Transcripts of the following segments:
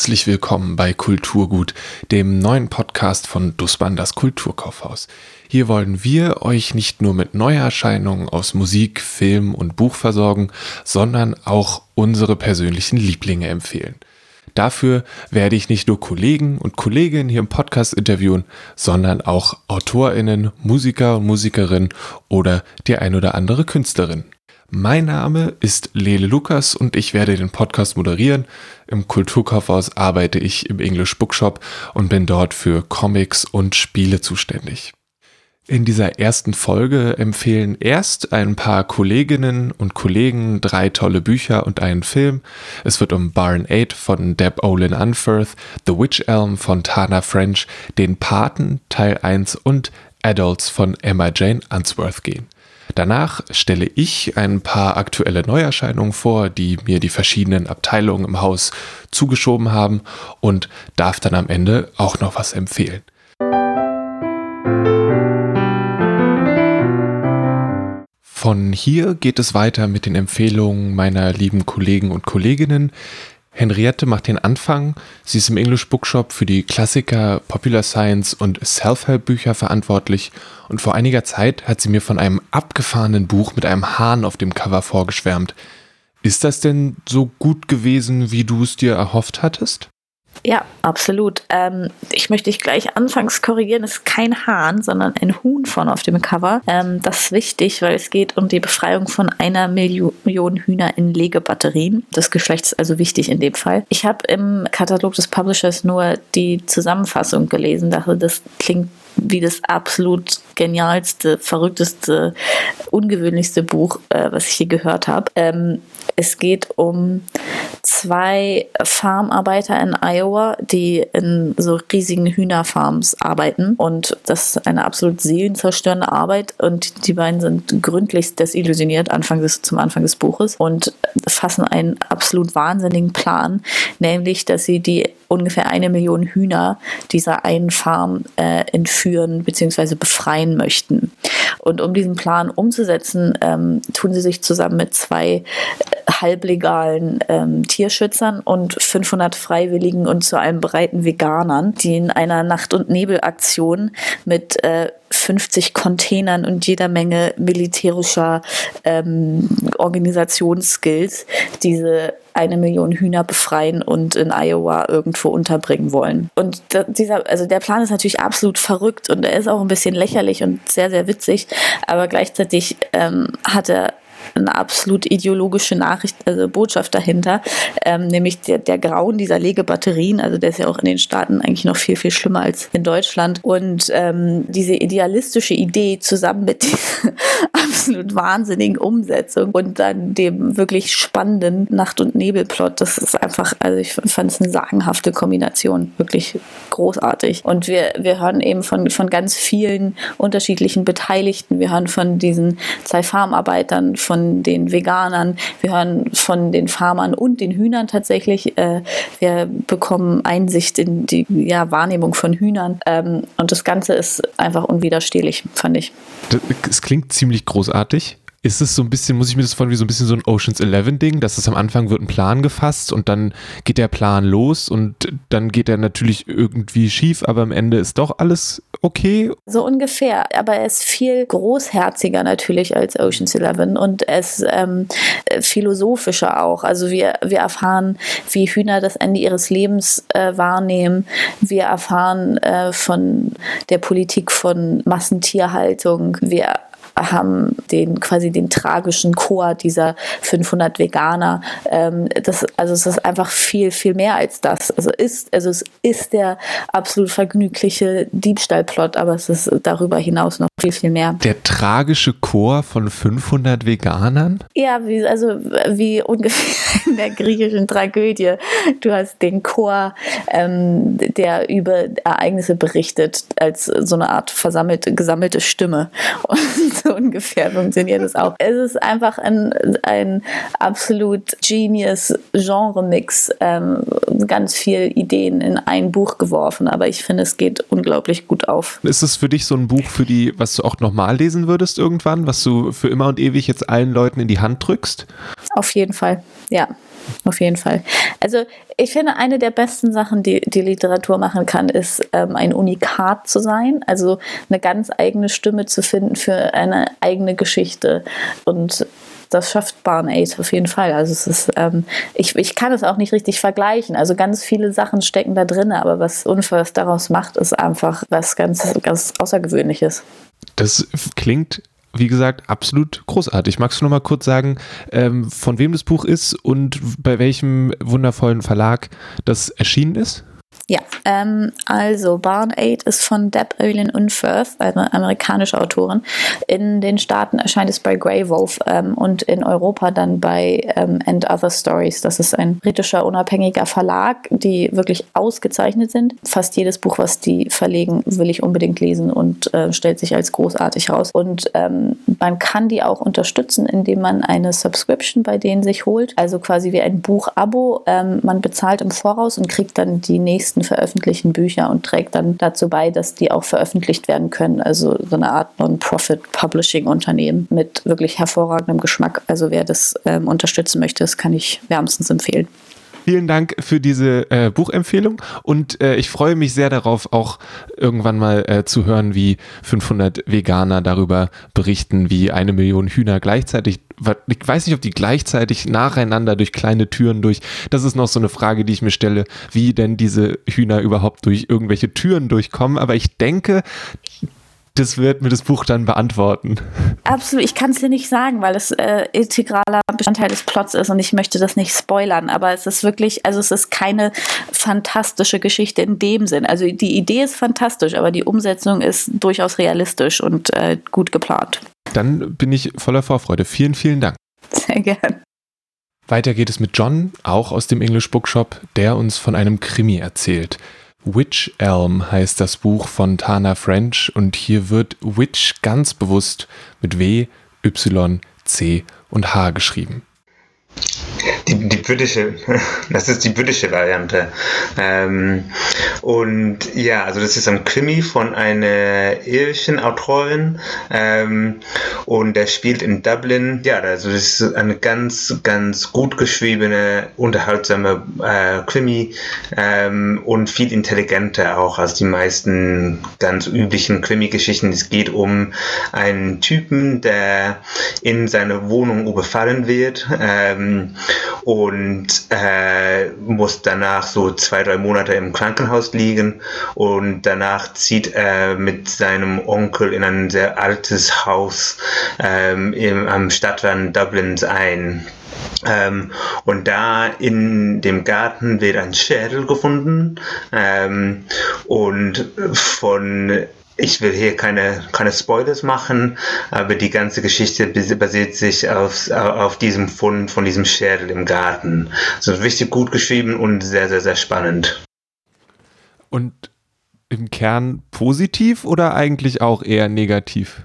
Herzlich willkommen bei Kulturgut, dem neuen Podcast von Dussmann das Kulturkaufhaus. Hier wollen wir euch nicht nur mit Neuerscheinungen aus Musik, Film und Buch versorgen, sondern auch unsere persönlichen Lieblinge empfehlen. Dafür werde ich nicht nur Kollegen und Kolleginnen hier im Podcast interviewen, sondern auch Autorinnen, Musiker und Musikerinnen oder die ein oder andere Künstlerin. Mein Name ist Lele Lukas und ich werde den Podcast moderieren. Im Kulturkaufhaus arbeite ich im English Bookshop und bin dort für Comics und Spiele zuständig. In dieser ersten Folge empfehlen erst ein paar Kolleginnen und Kollegen drei tolle Bücher und einen Film. Es wird um Barn 8 von Deb Olin Unferth, The Witch Elm von Tana French, Den Paten Teil 1 und Adults von Emma Jane Unsworth gehen. Danach stelle ich ein paar aktuelle Neuerscheinungen vor, die mir die verschiedenen Abteilungen im Haus zugeschoben haben und darf dann am Ende auch noch was empfehlen. Von hier geht es weiter mit den Empfehlungen meiner lieben Kollegen und Kolleginnen. Henriette macht den Anfang. Sie ist im English Bookshop für die Klassiker, Popular Science und Self-Help-Bücher verantwortlich und vor einiger Zeit hat sie mir von einem abgefahrenen Buch mit einem Hahn auf dem Cover vorgeschwärmt. Ist das denn so gut gewesen, wie du es dir erhofft hattest? Ja, absolut. Ähm, ich möchte dich gleich anfangs korrigieren. Es ist kein Hahn, sondern ein Huhn von auf dem Cover. Ähm, das ist wichtig, weil es geht um die Befreiung von einer Million Hühner in Legebatterien. Das Geschlecht ist also wichtig in dem Fall. Ich habe im Katalog des Publishers nur die Zusammenfassung gelesen. Dachte, das klingt wie das absolut genialste, verrückteste, ungewöhnlichste Buch, äh, was ich je gehört habe. Ähm, es geht um zwei Farmarbeiter in Iowa, die in so riesigen Hühnerfarms arbeiten. Und das ist eine absolut seelenzerstörende Arbeit. Und die beiden sind gründlichst desillusioniert Anfang des, zum Anfang des Buches und fassen einen absolut wahnsinnigen Plan, nämlich, dass sie die ungefähr eine Million Hühner dieser einen Farm äh, entführen bzw. befreien möchten. Und um diesen Plan umzusetzen, ähm, tun sie sich zusammen mit zwei halblegalen ähm, Tierschützern und 500 Freiwilligen und zu einem breiten Veganern, die in einer Nacht- und Nebelaktion mit äh, 50 Containern und jeder Menge militärischer ähm, Organisationsskills diese eine Million Hühner befreien und in Iowa irgendwo unterbringen wollen. Und dieser, also der Plan ist natürlich absolut verrückt und er ist auch ein bisschen lächerlich und sehr, sehr witzig, aber gleichzeitig ähm, hat er eine absolut ideologische Nachricht, also Botschaft dahinter, ähm, nämlich der, der Grauen dieser Legebatterien, also der ist ja auch in den Staaten eigentlich noch viel, viel schlimmer als in Deutschland. Und ähm, diese idealistische Idee zusammen mit dieser absolut wahnsinnigen Umsetzung und dann dem wirklich spannenden Nacht- und Nebelplot, das ist einfach, also ich fand es eine sagenhafte Kombination, wirklich großartig. Und wir, wir hören eben von, von ganz vielen unterschiedlichen Beteiligten, wir hören von diesen zwei Farmarbeitern, von den Veganern, wir hören von den Farmern und den Hühnern tatsächlich. Äh, wir bekommen Einsicht in die ja, Wahrnehmung von Hühnern. Ähm, und das Ganze ist einfach unwiderstehlich, fand ich. Es klingt ziemlich großartig. Ist es so ein bisschen, muss ich mir das vorstellen, wie so ein bisschen so ein Oceans 11 Ding, dass es am Anfang wird ein Plan gefasst und dann geht der Plan los und dann geht er natürlich irgendwie schief, aber am Ende ist doch alles okay? So ungefähr, aber er ist viel großherziger natürlich als Oceans 11 und er ist ähm, philosophischer auch. Also wir, wir erfahren, wie Hühner das Ende ihres Lebens äh, wahrnehmen. Wir erfahren äh, von der Politik von Massentierhaltung. Wir haben den quasi den tragischen Chor dieser 500 Veganer. Ähm, das, also es ist einfach viel, viel mehr als das. Also, ist, also es ist der absolut vergnügliche Diebstahlplot, aber es ist darüber hinaus noch viel, viel mehr. Der tragische Chor von 500 Veganern? Ja, wie, also wie ungefähr in der griechischen Tragödie. Du hast den Chor, ähm, der über Ereignisse berichtet, als so eine Art versammelte, gesammelte Stimme. Und so ungefähr funktioniert es auch. Es ist einfach ein, ein absolut genius Genre-Mix, ähm, ganz viele Ideen in ein Buch geworfen, aber ich finde, es geht unglaublich gut auf. Ist es für dich so ein Buch, für die, was du auch nochmal lesen würdest irgendwann, was du für immer und ewig jetzt allen Leuten in die Hand drückst? Auf jeden Fall, ja. Auf jeden Fall. Also ich finde, eine der besten Sachen, die die Literatur machen kann, ist ähm, ein Unikat zu sein, also eine ganz eigene Stimme zu finden für eine eigene Geschichte und das schafft Barn 8 auf jeden Fall. Also es ist, ähm, ich, ich kann es auch nicht richtig vergleichen. Also ganz viele Sachen stecken da drin, aber was Unfalls daraus macht, ist einfach was ganz, ganz Außergewöhnliches. Das klingt wie gesagt, absolut großartig. Magst du noch mal kurz sagen, ähm, von wem das Buch ist und bei welchem wundervollen Verlag das erschienen ist? Ja, ähm, also Barn 8 ist von Deb Olin Unferth, eine amerikanische Autorin. In den Staaten erscheint es bei Grey Wolf ähm, und in Europa dann bei ähm, And Other Stories. Das ist ein britischer unabhängiger Verlag, die wirklich ausgezeichnet sind. Fast jedes Buch, was die verlegen, will ich unbedingt lesen und äh, stellt sich als großartig raus. Und ähm, man kann die auch unterstützen, indem man eine Subscription bei denen sich holt, also quasi wie ein Buch-Abo. Ähm, man bezahlt im Voraus und kriegt dann die nächsten nächsten veröffentlichten Bücher und trägt dann dazu bei, dass die auch veröffentlicht werden können. Also so eine Art Non-Profit-Publishing-Unternehmen mit wirklich hervorragendem Geschmack. Also wer das ähm, unterstützen möchte, das kann ich wärmstens empfehlen. Vielen Dank für diese äh, Buchempfehlung und äh, ich freue mich sehr darauf, auch irgendwann mal äh, zu hören, wie 500 Veganer darüber berichten, wie eine Million Hühner gleichzeitig, ich weiß nicht, ob die gleichzeitig nacheinander durch kleine Türen durch, das ist noch so eine Frage, die ich mir stelle, wie denn diese Hühner überhaupt durch irgendwelche Türen durchkommen, aber ich denke, das wird mir das Buch dann beantworten. Absolut, ich kann es dir nicht sagen, weil es äh, integraler Bestandteil des Plots ist und ich möchte das nicht spoilern, aber es ist wirklich, also es ist keine fantastische Geschichte in dem Sinn. Also die Idee ist fantastisch, aber die Umsetzung ist durchaus realistisch und äh, gut geplant. Dann bin ich voller Vorfreude. Vielen, vielen Dank. Sehr gern. Weiter geht es mit John, auch aus dem English Bookshop, der uns von einem Krimi erzählt. Witch Elm heißt das Buch von Tana French und hier wird Witch ganz bewusst mit W, Y, C und H geschrieben. Die, die britische, das ist die britische Variante. Ähm, und ja, also das ist ein Krimi von einer irischen Autorin ähm, und der spielt in Dublin. Ja, also das ist eine ganz, ganz gut geschriebene, unterhaltsame äh, Krimi ähm, und viel intelligenter auch als die meisten ganz üblichen Krimi-Geschichten. Es geht um einen Typen, der in seiner Wohnung überfallen wird. Ähm, und äh, muss danach so zwei, drei Monate im Krankenhaus liegen und danach zieht er mit seinem Onkel in ein sehr altes Haus ähm, im, am Stadtrand Dublins ein. Ähm, und da in dem Garten wird ein Schädel gefunden ähm, und von ich will hier keine, keine Spoilers machen, aber die ganze Geschichte basiert sich auf, auf diesem Fund von diesem Schädel im Garten. So also richtig gut geschrieben und sehr, sehr, sehr spannend. Und im Kern positiv oder eigentlich auch eher negativ?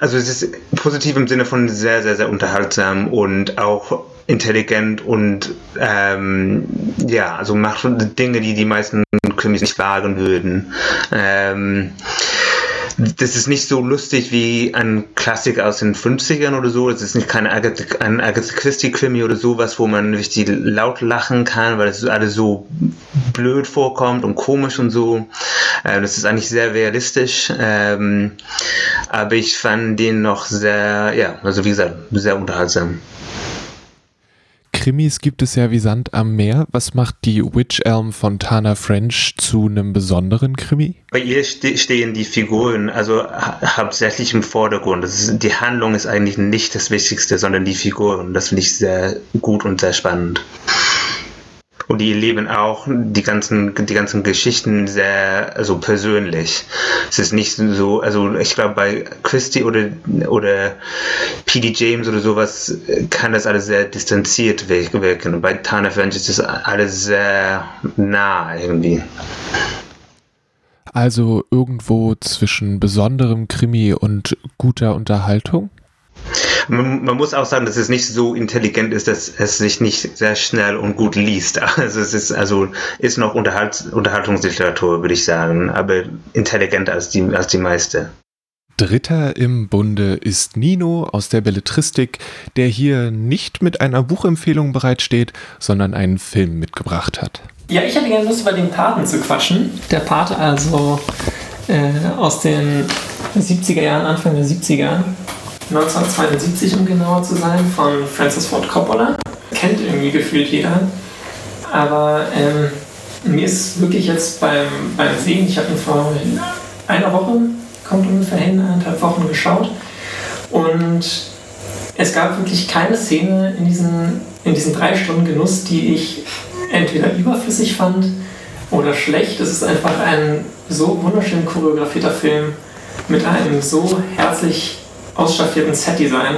Also es ist positiv im Sinne von sehr, sehr, sehr unterhaltsam und auch intelligent und ähm, ja, also macht Dinge, die die meisten Krimis nicht wagen würden. Ähm, das ist nicht so lustig wie ein Klassiker aus den 50ern oder so. Es ist nicht kein Agatha, ein Agatha Christie-Krimi oder sowas, wo man richtig laut lachen kann, weil es alles so blöd vorkommt und komisch und so. Ähm, das ist eigentlich sehr realistisch. Ähm, aber ich fand den noch sehr, ja, also wie gesagt, sehr unterhaltsam. Krimis gibt es ja wie Sand am Meer. Was macht die Witch Elm von Tana French zu einem besonderen Krimi? Bei ihr stehen die Figuren also hauptsächlich im Vordergrund. Ist, die Handlung ist eigentlich nicht das Wichtigste, sondern die Figuren. Das finde ich sehr gut und sehr spannend und die leben auch die ganzen, die ganzen Geschichten sehr also persönlich. Es ist nicht so, also ich glaube bei Christie oder, oder P.D. James oder sowas kann das alles sehr distanziert wirken. Und bei Tana French ist das alles sehr nah irgendwie. Also irgendwo zwischen besonderem Krimi und guter Unterhaltung? Man, man, muss auch sagen, dass es nicht so intelligent ist, dass es sich nicht sehr schnell und gut liest. Also es ist also ist noch Unterhalt, Unterhaltungsliteratur, würde ich sagen, aber intelligenter als die als die meiste. Dritter im Bunde ist Nino aus der Belletristik, der hier nicht mit einer Buchempfehlung bereitsteht, sondern einen Film mitgebracht hat. Ja, ich hätte gerne Lust, über den Paten zu quatschen. Der Pate also äh, aus den 70er Jahren, Anfang der 70er, 1972 um genauer zu sein, von Francis Ford Coppola. Kennt irgendwie gefühlt jeder. Aber ähm, mir ist wirklich jetzt beim, beim Sehen, ich habe ihn vor einer Woche kommt ungefähr hin, eineinhalb Wochen geschaut. Und es gab wirklich keine Szene in diesen, in diesen drei Stunden Genuss, die ich entweder überflüssig fand oder schlecht. Es ist einfach ein so wunderschön choreografierter Film mit einem so herzlich ausstaffierten Setdesign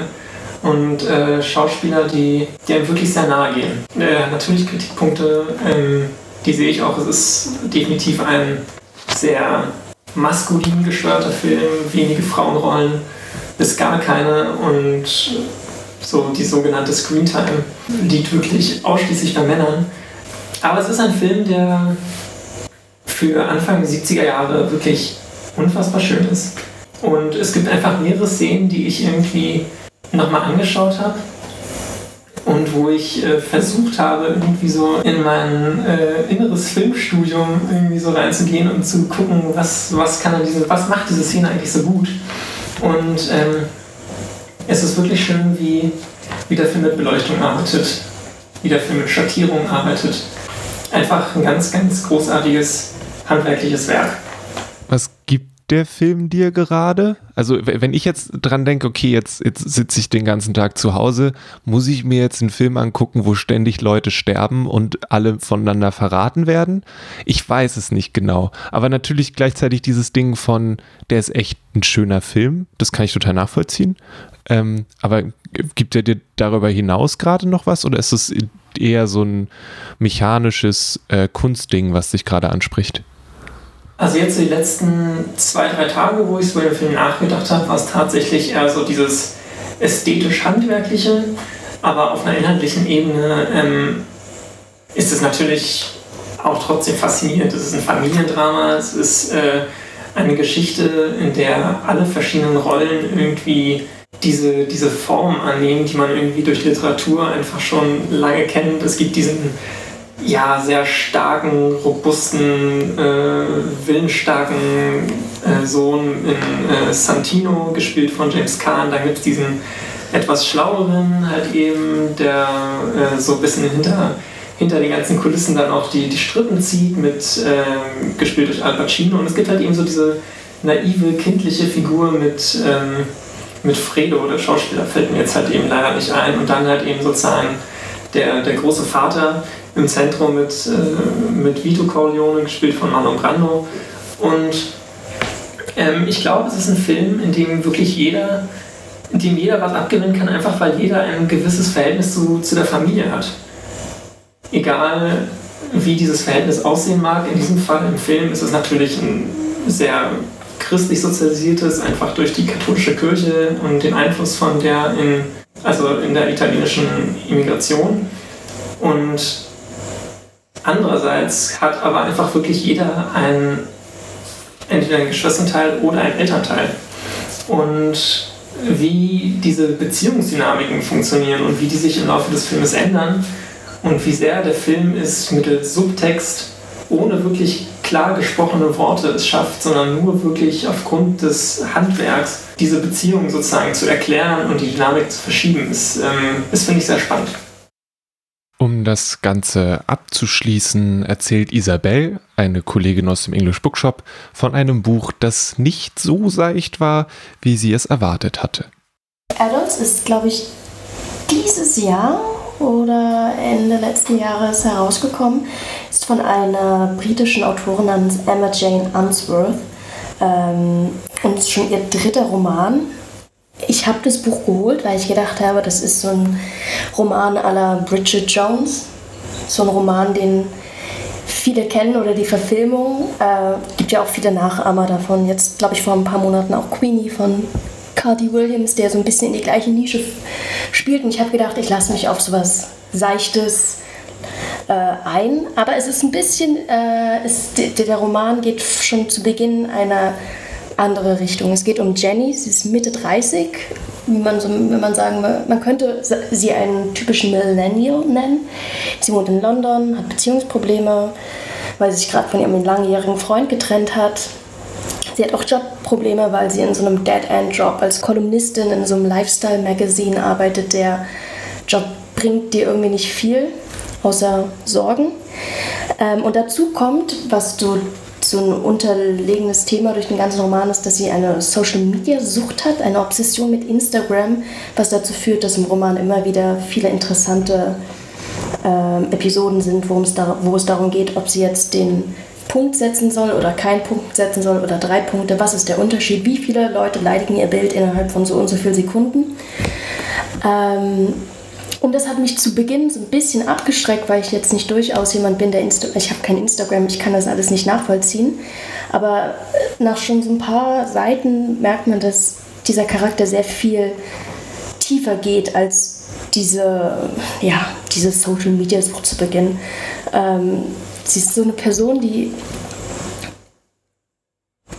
und äh, Schauspieler, die, die einem wirklich sehr nahe gehen. Äh, natürlich Kritikpunkte, ähm, die sehe ich auch. Es ist definitiv ein sehr maskulin gesteuerter Film, wenige Frauenrollen, bis gar keine und so die sogenannte Screentime liegt wirklich ausschließlich bei Männern. Aber es ist ein Film, der für Anfang der 70er Jahre wirklich unfassbar schön ist. Und es gibt einfach mehrere Szenen, die ich irgendwie nochmal angeschaut habe und wo ich äh, versucht habe, irgendwie so in mein äh, inneres Filmstudium irgendwie so reinzugehen und zu gucken, was, was kann diese, was macht diese Szene eigentlich so gut. Und ähm, es ist wirklich schön, wie, wie der Film mit Beleuchtung arbeitet, wie der Film mit Schattierung arbeitet. Einfach ein ganz, ganz großartiges handwerkliches Werk. Der Film dir gerade? Also, wenn ich jetzt dran denke, okay, jetzt, jetzt sitze ich den ganzen Tag zu Hause, muss ich mir jetzt einen Film angucken, wo ständig Leute sterben und alle voneinander verraten werden? Ich weiß es nicht genau. Aber natürlich gleichzeitig dieses Ding von, der ist echt ein schöner Film, das kann ich total nachvollziehen. Ähm, aber gibt er dir darüber hinaus gerade noch was oder ist es eher so ein mechanisches äh, Kunstding, was dich gerade anspricht? Also jetzt die letzten zwei, drei Tage, wo ich über den Film nachgedacht habe, war es tatsächlich eher so dieses ästhetisch-handwerkliche, aber auf einer inhaltlichen Ebene ähm, ist es natürlich auch trotzdem faszinierend. Es ist ein Familiendrama, es ist äh, eine Geschichte, in der alle verschiedenen Rollen irgendwie diese, diese Form annehmen, die man irgendwie durch Literatur einfach schon lange kennt. Es gibt diesen ja, sehr starken, robusten, äh, willensstarken äh, Sohn in äh, Santino, gespielt von James Caan. Dann gibt es diesen etwas schlaueren halt eben, der äh, so ein bisschen hinter, hinter den ganzen Kulissen dann auch die, die Strippen zieht, mit, ähm, gespielt durch Al Pacino. Und es gibt halt eben so diese naive, kindliche Figur mit, ähm, mit Fredo, der Schauspieler fällt mir jetzt halt eben leider nicht ein. Und dann halt eben sozusagen der, der große Vater, im Zentrum mit, äh, mit Vito Corleone, gespielt von Marlon Brando. Und ähm, ich glaube, es ist ein Film, in dem wirklich jeder, in dem jeder was abgewinnen kann, einfach weil jeder ein gewisses Verhältnis zu, zu der Familie hat. Egal wie dieses Verhältnis aussehen mag, in diesem Fall im Film ist es natürlich ein sehr christlich sozialisiertes, einfach durch die katholische Kirche und den Einfluss von der in, also in der italienischen Immigration. Und Andererseits hat aber einfach wirklich jeder einen, entweder einen Geschwisterteil oder einen Elternteil. Und wie diese Beziehungsdynamiken funktionieren und wie die sich im Laufe des Filmes ändern und wie sehr der Film es mittels Subtext ohne wirklich klar gesprochene Worte es schafft, sondern nur wirklich aufgrund des Handwerks diese Beziehung sozusagen zu erklären und die Dynamik zu verschieben, ist, ähm, ist finde ich, sehr spannend. Um das Ganze abzuschließen, erzählt Isabel, eine Kollegin aus dem English Bookshop, von einem Buch, das nicht so seicht war, wie sie es erwartet hatte. Adults ist, glaube ich, dieses Jahr oder Ende letzten Jahres herausgekommen, ist von einer britischen Autorin namens Emma Jane Unsworth. Ähm, und ist schon ihr dritter Roman ich habe das Buch geholt, weil ich gedacht habe, das ist so ein Roman aller Bridget Jones. So ein Roman, den viele kennen oder die Verfilmung. Äh, gibt ja auch viele Nachahmer davon. Jetzt, glaube ich, vor ein paar Monaten auch Queenie von Cardi Williams, der so ein bisschen in die gleiche Nische spielt. Und ich habe gedacht, ich lasse mich auf sowas Seichtes äh, ein. Aber es ist ein bisschen, äh, es, der, der Roman geht schon zu Beginn einer andere Richtung. Es geht um Jenny, sie ist Mitte 30, wie man so, wenn man sagen will, man könnte sie einen typischen Millennial nennen. Sie wohnt in London, hat Beziehungsprobleme, weil sie sich gerade von ihrem langjährigen Freund getrennt hat. Sie hat auch Jobprobleme, weil sie in so einem Dead-End-Job als Kolumnistin in so einem Lifestyle-Magazin arbeitet. Der Job bringt dir irgendwie nicht viel, außer Sorgen. Ähm, und dazu kommt, was du so ein unterlegenes Thema durch den ganzen Roman ist, dass sie eine Social-Media-Sucht hat, eine Obsession mit Instagram, was dazu führt, dass im Roman immer wieder viele interessante äh, Episoden sind, da, wo es darum geht, ob sie jetzt den Punkt setzen soll oder keinen Punkt setzen soll oder drei Punkte. Was ist der Unterschied? Wie viele Leute leidigen ihr Bild innerhalb von so und so vielen Sekunden? Ähm, und das hat mich zu Beginn so ein bisschen abgeschreckt, weil ich jetzt nicht durchaus jemand bin, der Insta ich habe kein Instagram, ich kann das alles nicht nachvollziehen. Aber nach schon so ein paar Seiten merkt man, dass dieser Charakter sehr viel tiefer geht als diese, ja, diese Social Media Sucht zu Beginn. Ähm, sie ist so eine Person, die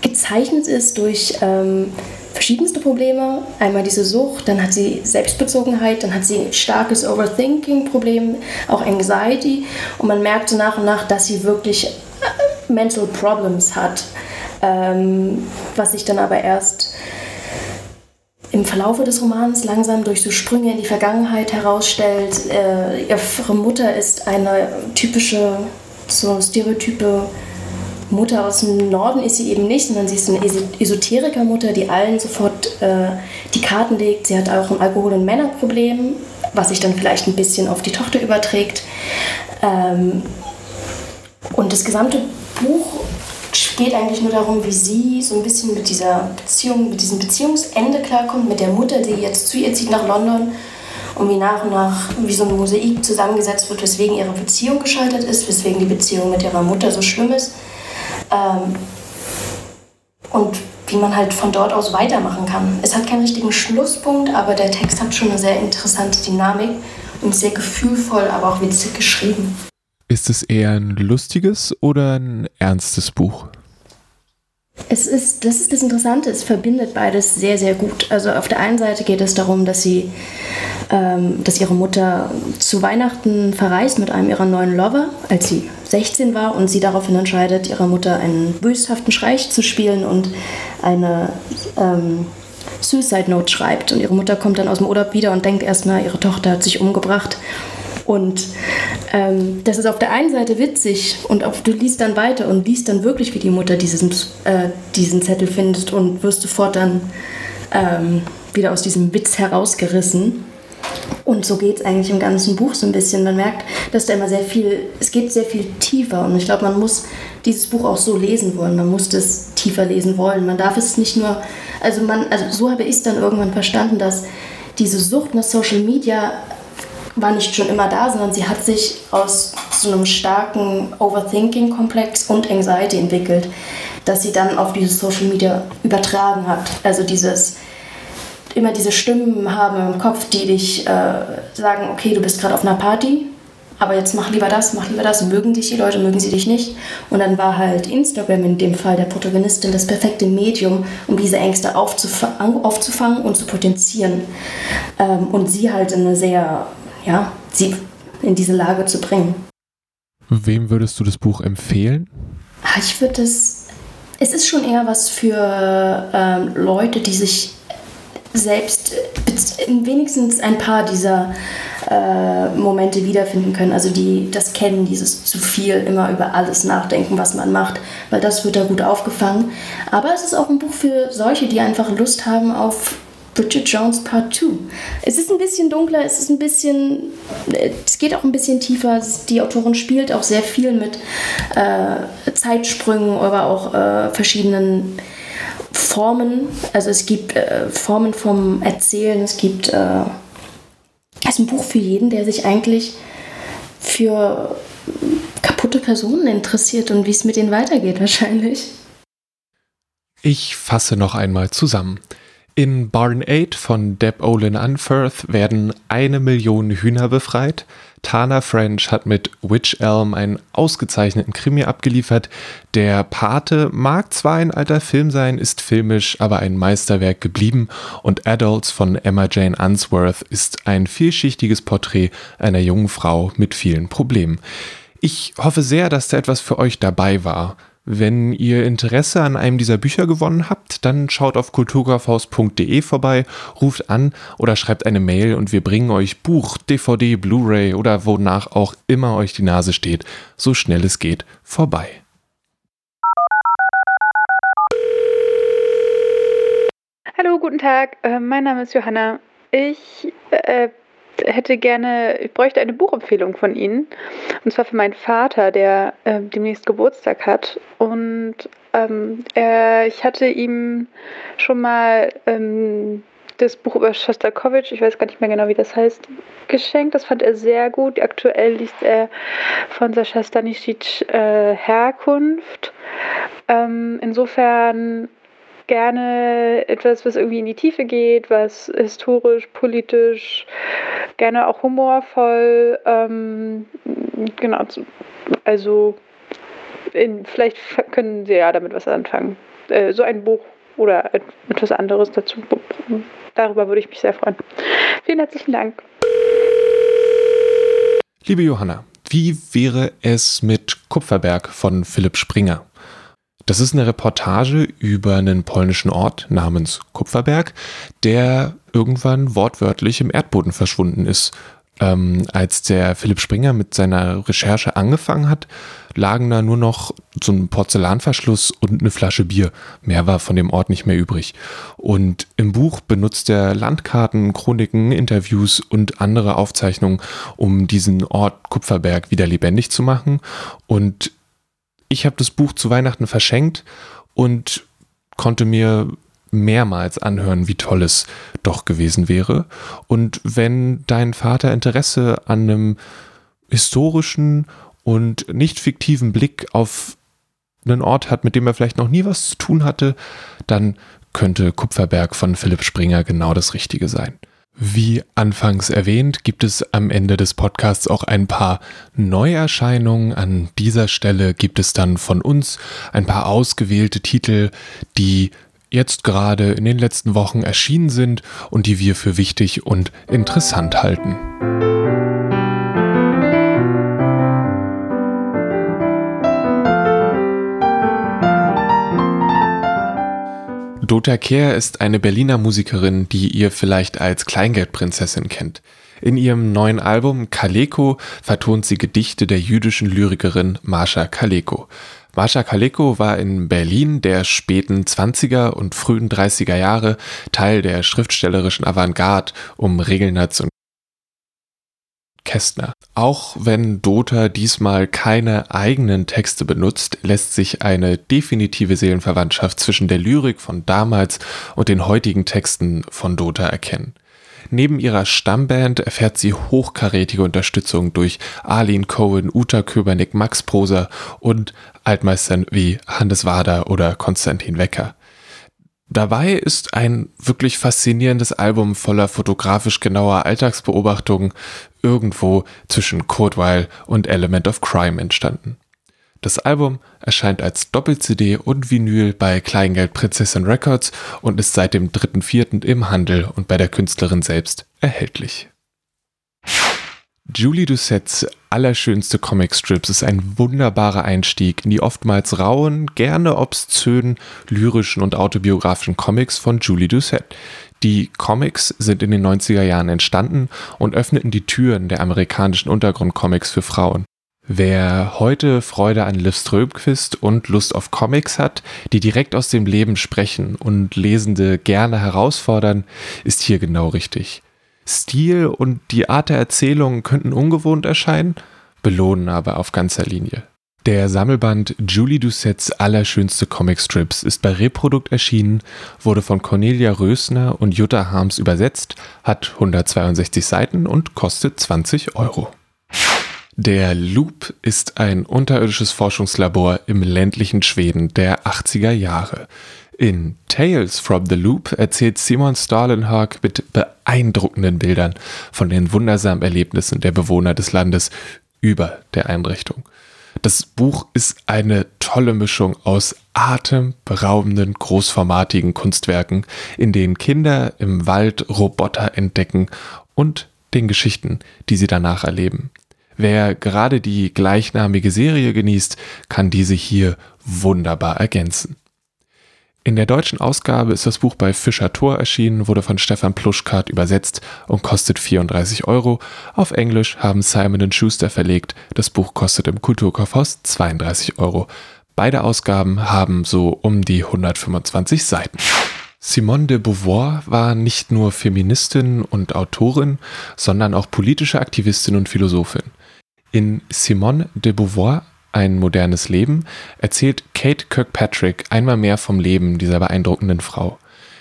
gezeichnet ist durch ähm, verschiedenste Probleme. Einmal diese Sucht, dann hat sie Selbstbezogenheit, dann hat sie ein starkes Overthinking-Problem, auch Anxiety. Und man merkt so nach und nach, dass sie wirklich äh, Mental Problems hat, ähm, was sich dann aber erst im Verlaufe des Romans langsam durch so Sprünge in die Vergangenheit herausstellt. Äh, ihre Mutter ist eine typische, so stereotype Mutter aus dem Norden ist sie eben nicht, sondern sie ist eine Esoterikermutter, die allen sofort äh, die Karten legt. Sie hat auch ein Alkohol- und Männerproblem, was sich dann vielleicht ein bisschen auf die Tochter überträgt. Ähm, und das gesamte Buch geht eigentlich nur darum, wie sie so ein bisschen mit dieser Beziehung, mit diesem Beziehungsende klarkommt, mit der Mutter, die jetzt zu ihr zieht nach London und wie nach und nach wie so ein Mosaik zusammengesetzt wird, weswegen ihre Beziehung gescheitert ist, weswegen die Beziehung mit ihrer Mutter so schlimm ist. Ähm, und wie man halt von dort aus weitermachen kann. Es hat keinen richtigen Schlusspunkt, aber der Text hat schon eine sehr interessante Dynamik und sehr gefühlvoll, aber auch witzig geschrieben. Ist es eher ein lustiges oder ein ernstes Buch? Es ist, das ist das Interessante, es verbindet beides sehr, sehr gut. Also auf der einen Seite geht es darum, dass sie, dass ihre Mutter zu Weihnachten verreist mit einem ihrer neuen Lover, als sie 16 war und sie daraufhin entscheidet, ihrer Mutter einen böshaften Streich zu spielen und eine ähm, Suicide Note schreibt. Und ihre Mutter kommt dann aus dem Urlaub wieder und denkt erstmal, ihre Tochter hat sich umgebracht. Und ähm, das ist auf der einen Seite witzig und auch, du liest dann weiter und liest dann wirklich, wie die Mutter diesen, äh, diesen Zettel findet und wirst sofort dann ähm, wieder aus diesem Witz herausgerissen. Und so geht es eigentlich im ganzen Buch so ein bisschen. Man merkt, dass da immer sehr viel, es geht sehr viel tiefer. Und ich glaube, man muss dieses Buch auch so lesen wollen. Man muss das tiefer lesen wollen. Man darf es nicht nur, also man, also so habe ich es dann irgendwann verstanden, dass diese Sucht nach Social Media war nicht schon immer da, sondern sie hat sich aus so einem starken Overthinking-Komplex und Anxiety entwickelt, dass sie dann auf diese Social Media übertragen hat. Also dieses immer diese Stimmen haben im Kopf, die dich äh, sagen, okay, du bist gerade auf einer Party, aber jetzt mach lieber das, mach lieber das. Mögen dich die Leute, mögen sie dich nicht? Und dann war halt Instagram in dem Fall der Protagonistin das perfekte Medium, um diese Ängste aufzufangen, aufzufangen und zu potenzieren. Ähm, und sie halt in eine sehr ja, sie in diese Lage zu bringen. Wem würdest du das Buch empfehlen? Ah, ich würde es. Es ist schon eher was für ähm, Leute, die sich selbst wenigstens ein paar dieser äh, Momente wiederfinden können. Also die das kennen, dieses zu viel immer über alles nachdenken, was man macht, weil das wird da gut aufgefangen. Aber es ist auch ein Buch für solche, die einfach Lust haben auf Bridget Jones Part 2. Es ist ein bisschen dunkler, es ist ein bisschen, es geht auch ein bisschen tiefer. Die Autorin spielt auch sehr viel mit äh, Zeitsprüngen, aber auch äh, verschiedenen Formen. Also es gibt äh, Formen vom Erzählen, es gibt, äh, es ist ein Buch für jeden, der sich eigentlich für kaputte Personen interessiert und wie es mit denen weitergeht wahrscheinlich. Ich fasse noch einmal zusammen. In Barn 8 von Deb Olin Unferth werden eine Million Hühner befreit. Tana French hat mit Witch Elm einen ausgezeichneten Krimi abgeliefert. Der Pate mag zwar ein alter Film sein, ist filmisch aber ein Meisterwerk geblieben und Adults von Emma Jane Unsworth ist ein vielschichtiges Porträt einer jungen Frau mit vielen Problemen. Ich hoffe sehr, dass da etwas für euch dabei war. Wenn ihr Interesse an einem dieser Bücher gewonnen habt, dann schaut auf kulturkaufhaus.de vorbei, ruft an oder schreibt eine Mail und wir bringen euch Buch, DVD, Blu-ray oder wonach auch immer euch die Nase steht, so schnell es geht, vorbei. Hallo, guten Tag. Äh, mein Name ist Johanna. Ich äh, hätte gerne, ich bräuchte eine Buchempfehlung von Ihnen. Und zwar für meinen Vater, der äh, demnächst Geburtstag hat. Und ähm, er, ich hatte ihm schon mal ähm, das Buch über Shostakovich, ich weiß gar nicht mehr genau, wie das heißt, geschenkt. Das fand er sehr gut. Aktuell liest er von Sascha Stanisic äh, Herkunft. Ähm, insofern gerne etwas, was irgendwie in die Tiefe geht, was historisch, politisch, gerne auch humorvoll, ähm, genau, also in, vielleicht können Sie ja damit was anfangen. Äh, so ein Buch oder etwas anderes dazu. Darüber würde ich mich sehr freuen. Vielen herzlichen Dank. Liebe Johanna, wie wäre es mit Kupferberg von Philipp Springer? Das ist eine Reportage über einen polnischen Ort namens Kupferberg, der irgendwann wortwörtlich im Erdboden verschwunden ist. Ähm, als der Philipp Springer mit seiner Recherche angefangen hat, lagen da nur noch so ein Porzellanverschluss und eine Flasche Bier. Mehr war von dem Ort nicht mehr übrig. Und im Buch benutzt er Landkarten, Chroniken, Interviews und andere Aufzeichnungen, um diesen Ort Kupferberg wieder lebendig zu machen. Und ich habe das Buch zu Weihnachten verschenkt und konnte mir mehrmals anhören, wie toll es doch gewesen wäre. Und wenn dein Vater Interesse an einem historischen und nicht fiktiven Blick auf einen Ort hat, mit dem er vielleicht noch nie was zu tun hatte, dann könnte Kupferberg von Philipp Springer genau das Richtige sein. Wie anfangs erwähnt, gibt es am Ende des Podcasts auch ein paar Neuerscheinungen. An dieser Stelle gibt es dann von uns ein paar ausgewählte Titel, die jetzt gerade in den letzten Wochen erschienen sind und die wir für wichtig und interessant halten. Dota Kehr ist eine Berliner Musikerin, die ihr vielleicht als Kleingeldprinzessin kennt. In ihrem neuen Album Kaleko vertont sie Gedichte der jüdischen Lyrikerin Marsha Kaleko. Marsha Kaleko war in Berlin der späten 20er und frühen 30er Jahre Teil der schriftstellerischen Avantgarde um Regelnatz und Kästner. Auch wenn Dota diesmal keine eigenen Texte benutzt, lässt sich eine definitive Seelenverwandtschaft zwischen der Lyrik von damals und den heutigen Texten von Dota erkennen. Neben ihrer Stammband erfährt sie hochkarätige Unterstützung durch Arlene Cohen, Uta Köbernick, Max Proser und Altmeistern wie Hannes Wader oder Konstantin Wecker. Dabei ist ein wirklich faszinierendes Album voller fotografisch genauer Alltagsbeobachtungen irgendwo zwischen Codewile und Element of Crime entstanden. Das Album erscheint als Doppel-CD und Vinyl bei Kleingeld Prinzessin Records und ist seit dem 3.4. im Handel und bei der Künstlerin selbst erhältlich. Julie Doucets allerschönste Comicstrips ist ein wunderbarer Einstieg in die oftmals rauen, gerne obszönen, lyrischen und autobiografischen Comics von Julie Doucet. Die Comics sind in den 90er Jahren entstanden und öffneten die Türen der amerikanischen Untergrundcomics für Frauen. Wer heute Freude an Liv Strömquist und Lust auf Comics hat, die direkt aus dem Leben sprechen und Lesende gerne herausfordern, ist hier genau richtig. Stil und die Art der Erzählung könnten ungewohnt erscheinen, belohnen aber auf ganzer Linie. Der Sammelband Julie Doucets allerschönste Comicstrips ist bei Reprodukt erschienen, wurde von Cornelia Rösner und Jutta Harms übersetzt, hat 162 Seiten und kostet 20 Euro. Der Loop ist ein unterirdisches Forschungslabor im ländlichen Schweden der 80er Jahre. In Tales from the Loop erzählt Simon Starlenhag mit beeindruckenden Bildern von den wundersamen Erlebnissen der Bewohner des Landes über der Einrichtung. Das Buch ist eine tolle Mischung aus atemberaubenden, großformatigen Kunstwerken, in denen Kinder im Wald Roboter entdecken und den Geschichten, die sie danach erleben. Wer gerade die gleichnamige Serie genießt, kann diese hier wunderbar ergänzen. In der deutschen Ausgabe ist das Buch bei Fischer Tor erschienen, wurde von Stefan Pluschkart übersetzt und kostet 34 Euro. Auf Englisch haben Simon Schuster verlegt. Das Buch kostet im Kulturkaufhaus 32 Euro. Beide Ausgaben haben so um die 125 Seiten. Simone de Beauvoir war nicht nur Feministin und Autorin, sondern auch politische Aktivistin und Philosophin. In Simone de Beauvoir ein modernes Leben erzählt Kate Kirkpatrick einmal mehr vom Leben dieser beeindruckenden Frau.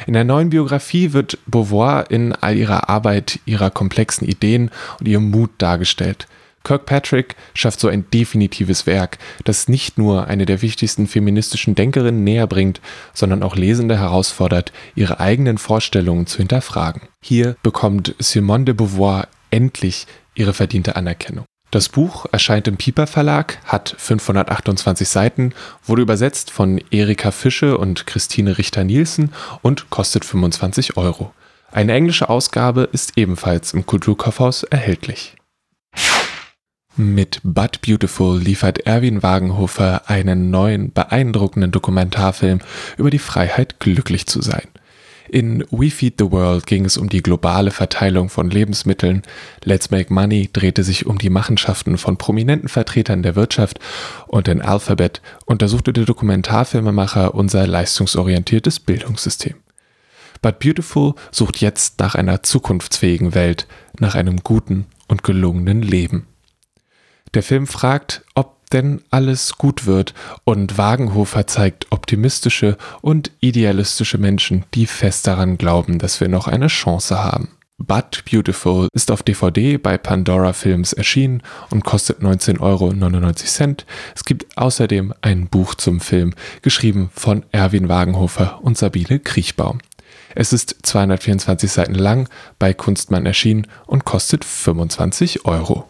In der neuen Biografie wird Beauvoir in all ihrer Arbeit, ihrer komplexen Ideen und ihrem Mut dargestellt. Kirkpatrick schafft so ein definitives Werk, das nicht nur eine der wichtigsten feministischen Denkerinnen näher bringt, sondern auch Lesende herausfordert, ihre eigenen Vorstellungen zu hinterfragen. Hier bekommt Simone de Beauvoir endlich ihre verdiente Anerkennung. Das Buch erscheint im Piper Verlag, hat 528 Seiten, wurde übersetzt von Erika Fische und Christine Richter-Nielsen und kostet 25 Euro. Eine englische Ausgabe ist ebenfalls im Kulturkaufhaus erhältlich. Mit But Beautiful liefert Erwin Wagenhofer einen neuen, beeindruckenden Dokumentarfilm über die Freiheit, glücklich zu sein. In We Feed the World ging es um die globale Verteilung von Lebensmitteln. Let's Make Money drehte sich um die Machenschaften von prominenten Vertretern der Wirtschaft und in Alphabet untersuchte der Dokumentarfilmemacher unser leistungsorientiertes Bildungssystem. But Beautiful sucht jetzt nach einer zukunftsfähigen Welt, nach einem guten und gelungenen Leben. Der Film fragt, ob denn alles gut wird und Wagenhofer zeigt optimistische und idealistische Menschen, die fest daran glauben, dass wir noch eine Chance haben. But Beautiful ist auf DVD bei Pandora Films erschienen und kostet 19,99 Euro. Es gibt außerdem ein Buch zum Film, geschrieben von Erwin Wagenhofer und Sabine Kriechbaum. Es ist 224 Seiten lang, bei Kunstmann erschienen und kostet 25 Euro.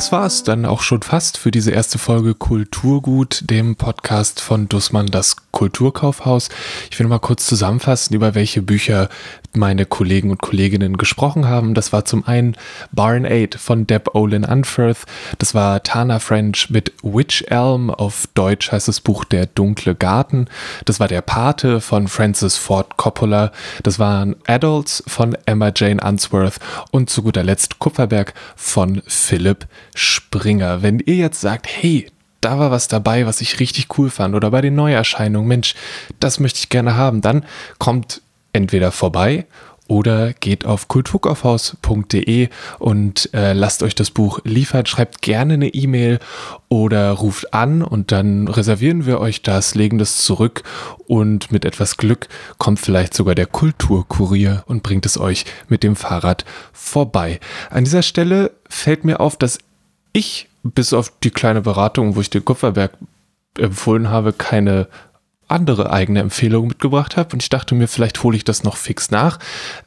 Das war es dann auch schon fast für diese erste Folge Kulturgut, dem Podcast von Dussmann das Kulturkaufhaus. Ich will mal kurz zusammenfassen, über welche Bücher meine Kollegen und Kolleginnen gesprochen haben. Das war zum einen Barn 8 von Deb Olin Unferth. Das war Tana French mit Witch Elm. Auf Deutsch heißt das Buch Der dunkle Garten. Das war Der Pate von Francis Ford Coppola. Das waren Adults von Emma Jane Unsworth. Und zu guter Letzt Kupferberg von Philipp Springer. Wenn ihr jetzt sagt, hey, da war was dabei, was ich richtig cool fand, oder bei den Neuerscheinungen, Mensch, das möchte ich gerne haben, dann kommt entweder vorbei oder geht auf kulturkaufhaus.de und äh, lasst euch das Buch liefern. Schreibt gerne eine E-Mail oder ruft an und dann reservieren wir euch das, legen das zurück und mit etwas Glück kommt vielleicht sogar der Kulturkurier und bringt es euch mit dem Fahrrad vorbei. An dieser Stelle fällt mir auf, dass ich bis auf die kleine Beratung, wo ich den Kupferberg empfohlen habe, keine andere eigene Empfehlung mitgebracht habe und ich dachte mir, vielleicht hole ich das noch fix nach.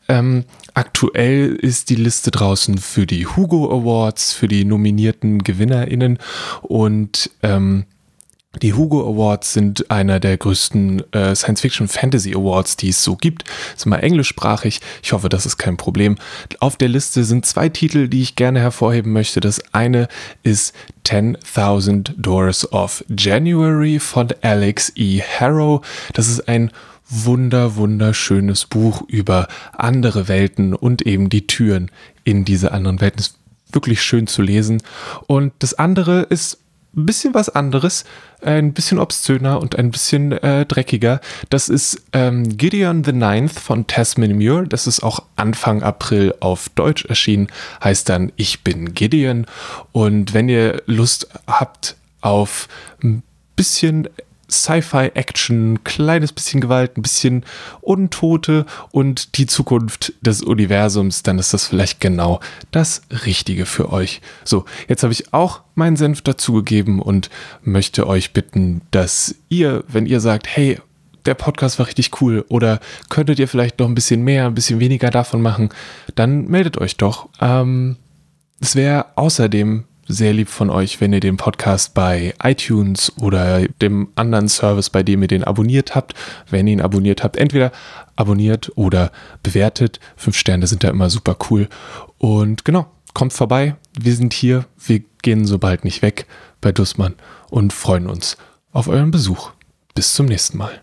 Ähm, aktuell ist die Liste draußen für die Hugo Awards, für die nominierten GewinnerInnen und ähm, die Hugo Awards sind einer der größten äh, Science-Fiction-Fantasy Awards, die es so gibt. Ist immer englischsprachig. Ich hoffe, das ist kein Problem. Auf der Liste sind zwei Titel, die ich gerne hervorheben möchte. Das eine ist 10.000 Doors of January von Alex E. Harrow. Das ist ein wunder, wunderschönes Buch über andere Welten und eben die Türen in diese anderen Welten. Ist wirklich schön zu lesen. Und das andere ist ein bisschen was anderes, ein bisschen obszöner und ein bisschen äh, dreckiger. Das ist ähm, Gideon the Ninth von Tasman Muir. Das ist auch Anfang April auf Deutsch erschienen. Heißt dann Ich bin Gideon. Und wenn ihr Lust habt auf ein bisschen Sci-Fi-Action, kleines bisschen Gewalt, ein bisschen Untote und die Zukunft des Universums, dann ist das vielleicht genau das Richtige für euch. So, jetzt habe ich auch meinen Senf dazugegeben und möchte euch bitten, dass ihr, wenn ihr sagt, hey, der Podcast war richtig cool oder könntet ihr vielleicht noch ein bisschen mehr, ein bisschen weniger davon machen, dann meldet euch doch. Ähm, es wäre außerdem sehr lieb von euch, wenn ihr den Podcast bei iTunes oder dem anderen Service, bei dem ihr den abonniert habt, wenn ihr ihn abonniert habt, entweder abonniert oder bewertet. Fünf Sterne sind da immer super cool. Und genau, kommt vorbei. Wir sind hier. Wir gehen so bald nicht weg bei Dussmann und freuen uns auf euren Besuch. Bis zum nächsten Mal.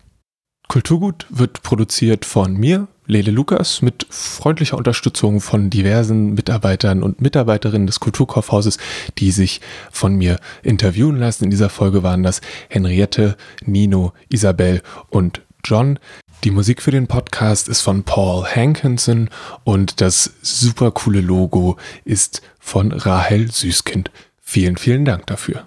Kulturgut wird produziert von mir, Lele Lukas, mit freundlicher Unterstützung von diversen Mitarbeitern und Mitarbeiterinnen des Kulturkaufhauses, die sich von mir interviewen lassen. In dieser Folge waren das Henriette, Nino, Isabel und John. Die Musik für den Podcast ist von Paul Hankinson und das super coole Logo ist von Rahel Süßkind. Vielen, vielen Dank dafür.